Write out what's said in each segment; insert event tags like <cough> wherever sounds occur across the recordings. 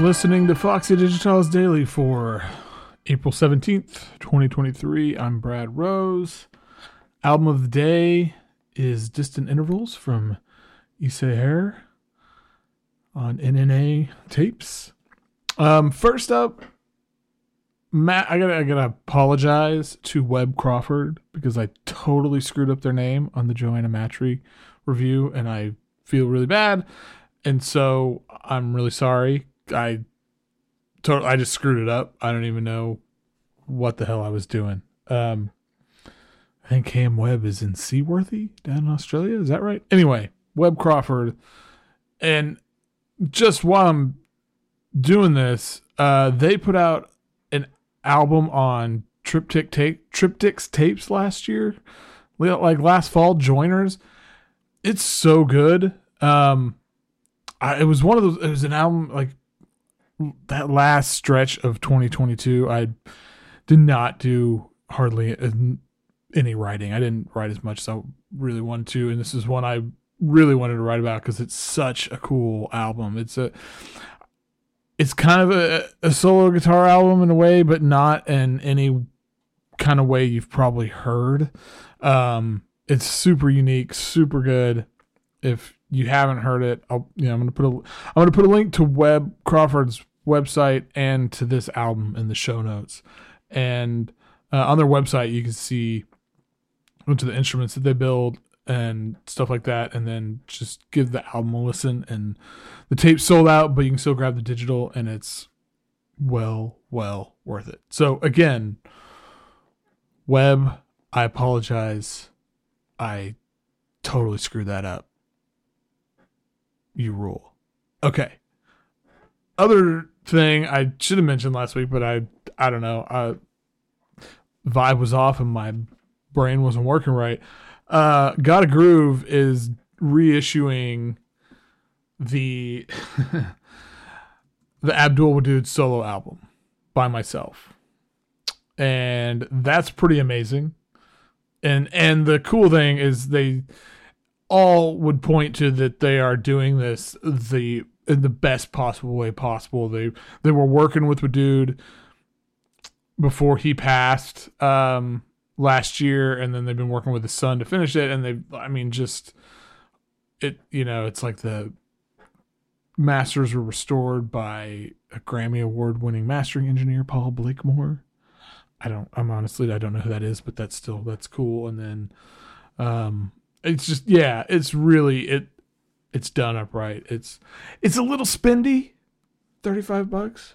Listening to Foxy Digitalis Daily for April 17th, 2023. I'm Brad Rose. Album of the day is Distant Intervals from Issei Herr on NNA tapes. Um, first up, Matt, I gotta, I gotta apologize to Webb Crawford because I totally screwed up their name on the Joanna Mattrey review, and I feel really bad. And so I'm really sorry. I totally, I just screwed it up. I don't even know what the hell I was doing. Um, I think Cam Webb is in Seaworthy down in Australia. Is that right? Anyway, Webb Crawford, and just while I'm doing this, uh, they put out an album on Triptych tape Tripticks tapes last year, like last fall. Joiners, it's so good. Um, I, it was one of those. It was an album like that last stretch of 2022. I did not do hardly any writing. I didn't write as much as I really wanted to, and this is one I really wanted to write about because it's such a cool album. It's a it's kind of a, a solo guitar album in a way, but not in any kind of way you've probably heard. Um, it's super unique, super good. If you haven't heard it, I'll you know I'm gonna put a I'm gonna put a link to Webb Crawford's website and to this album in the show notes. And uh, on their website, you can see into the instruments that they build and stuff like that, and then just give the album a listen. And the tape's sold out, but you can still grab the digital, and it's well, well worth it. So again, Webb, I apologize. I totally screwed that up. You rule. Okay. Other thing I should have mentioned last week, but I I don't know. Uh, vibe was off and my brain wasn't working right. Uh, Gotta Groove is reissuing the <laughs> the Abdul Wadud solo album by myself, and that's pretty amazing. And and the cool thing is they all would point to that they are doing this the in the best possible way possible. They they were working with the dude before he passed um, last year, and then they've been working with his son to finish it. And they, I mean, just it, you know, it's like the masters were restored by a Grammy award winning mastering engineer, Paul Blakemore. I don't, I'm honestly, I don't know who that is, but that's still, that's cool. And then, um, it's just, yeah, it's really, it, it's done upright. It's, it's a little spendy, 35 bucks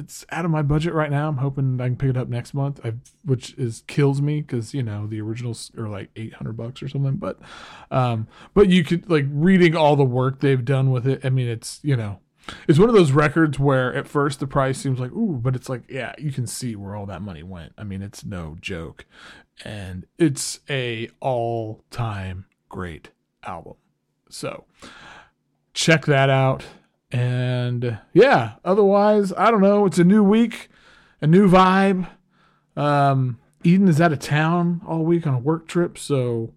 it's out of my budget right now. I'm hoping I can pick it up next month, I, which is kills me because you know the originals are like 800 bucks or something. But, um, but you could like reading all the work they've done with it. I mean, it's you know, it's one of those records where at first the price seems like ooh, but it's like yeah, you can see where all that money went. I mean, it's no joke, and it's a all time great album. So check that out. And yeah, otherwise, I don't know. It's a new week, a new vibe. Um, Eden is out of town all week on a work trip, so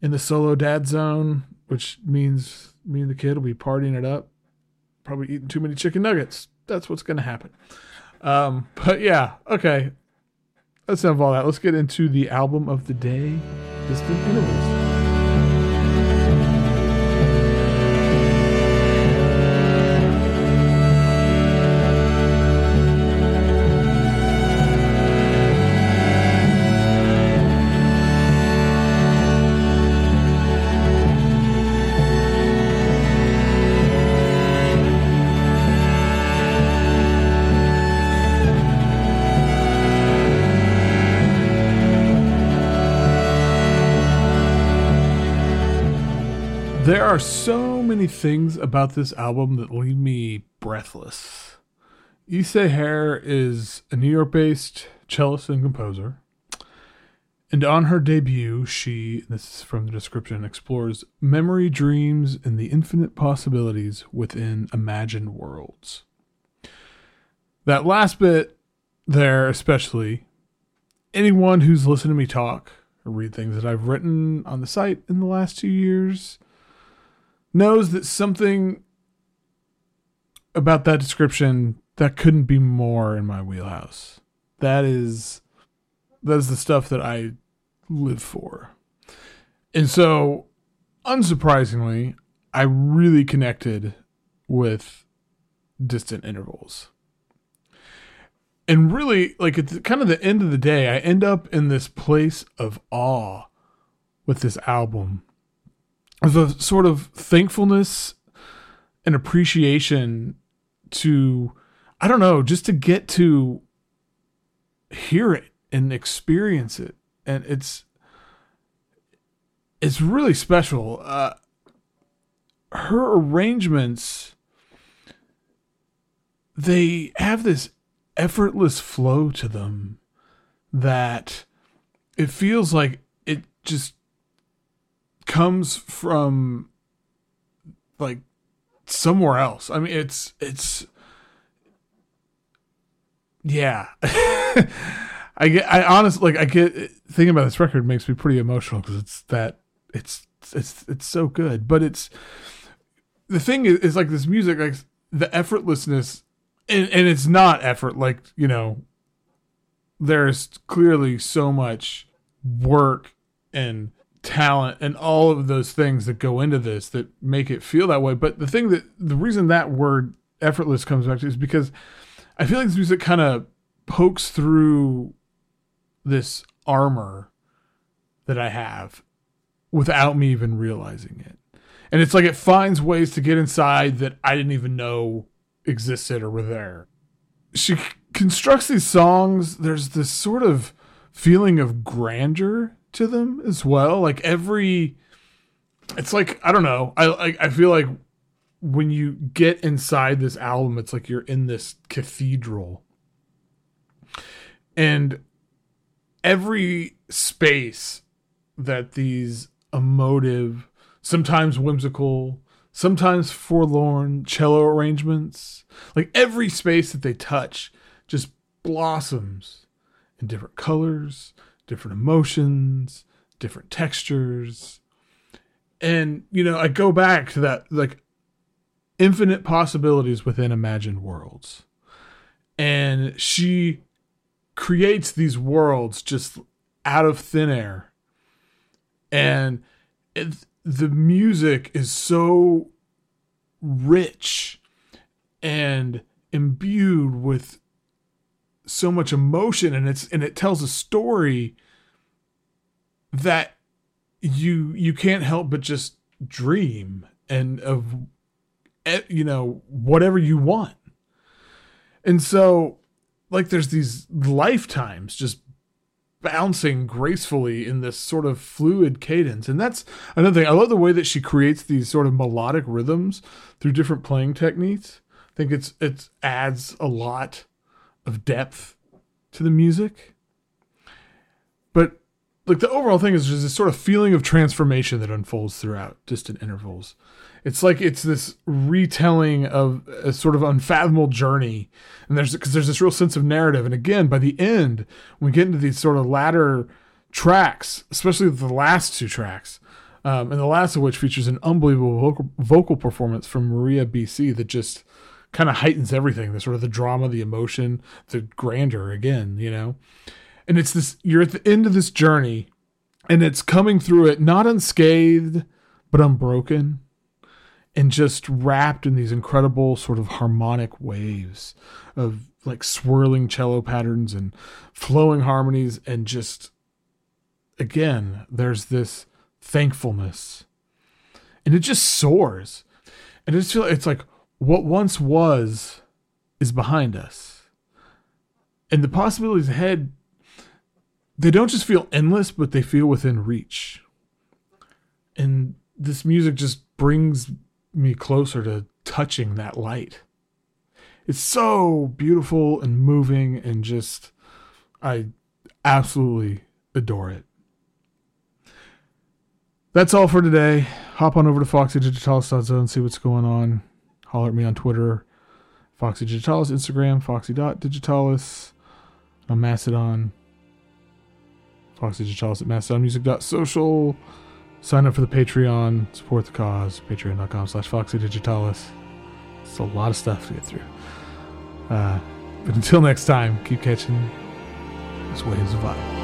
in the solo dad zone, which means me and the kid will be partying it up, probably eating too many chicken nuggets. That's what's going to happen. Um, but yeah, okay. Let's have all that. Let's get into the album of the day, Distant Intervals. There are so many things about this album that leave me breathless. Issei Herr is a New York based cellist and composer. And on her debut, she, this is from the description, explores memory, dreams, and the infinite possibilities within imagined worlds. That last bit there, especially, anyone who's listened to me talk or read things that I've written on the site in the last two years knows that something about that description, that couldn't be more in my wheelhouse. That is that is the stuff that I live for. And so, unsurprisingly, I really connected with distant intervals. And really, like the, kind of the end of the day, I end up in this place of awe with this album, a sort of thankfulness and appreciation to, I don't know, just to get to hear it and experience it. And it's, it's really special. Uh, her arrangements, they have this effortless flow to them that it feels like it just comes from like somewhere else. I mean, it's it's yeah. <laughs> I get. I honestly like. I get thinking about this record makes me pretty emotional because it's that. It's it's it's so good, but it's the thing is, is like this music, like the effortlessness, and and it's not effort. Like you know, there's clearly so much work and talent and all of those things that go into this that make it feel that way. But the thing that the reason that word effortless comes back to is because I feel like this music kind of pokes through this armor that I have without me even realizing it. And it's like it finds ways to get inside that I didn't even know existed or were there. She constructs these songs, there's this sort of feeling of grandeur to them as well. Like every it's like I don't know. I I, I feel like when you get inside this album, it's like you're in this cathedral. And every space that these emotive, sometimes whimsical, sometimes forlorn cello arrangements, like every space that they touch just blossoms in different colors, different emotions, different textures. And, you know, I go back to that, like, infinite possibilities within imagined worlds. And she creates these worlds just out of thin air. And it, the music is so rich and imbued with so much emotion and it's and it tells a story that you you can't help but just dream and of eh, you know whatever you want and so like there's these lifetimes just bouncing gracefully in this sort of fluid cadence. And that's another thing. I love the way that she creates these sort of melodic rhythms through different playing techniques. I think it's it adds a lot of depth to the music. But like the overall thing is just this sort of feeling of transformation that unfolds throughout distant intervals. It's like it's this retelling of a sort of unfathomable journey, and there's because there's this real sense of narrative. And again, by the end, when we get into these sort of latter tracks, especially the last two tracks, um, and the last of which features an unbelievable vocal, vocal performance from Maria BC that just kind of heightens everything the sort of the drama the emotion the grandeur again you know? And it's this you're at the end of this journey and it's coming through it not unscathed but unbroken and just wrapped in these incredible sort of harmonic waves of like swirling cello patterns and flowing harmonies and just again there's this thankfulness. And it just soars. And it's it's like what once was is behind us. And the possibilities ahead, they don't just feel endless, but they feel within reach. And this music just brings me closer to touching that light. It's so beautiful and moving, and just, I absolutely adore it. That's all for today. Hop on over to foxydigitalis.zone, see what's going on. Holler at me on Twitter, Foxy Digitalis, Instagram, foxy.digitalis, on Mastodon, Foxy Digitalis at mastodonmusic.social. Sign up for the Patreon, support the cause, patreon.com slash Foxy Digitalis. It's a lot of stuff to get through. Uh, but until next time, keep catching these waves of vinyl.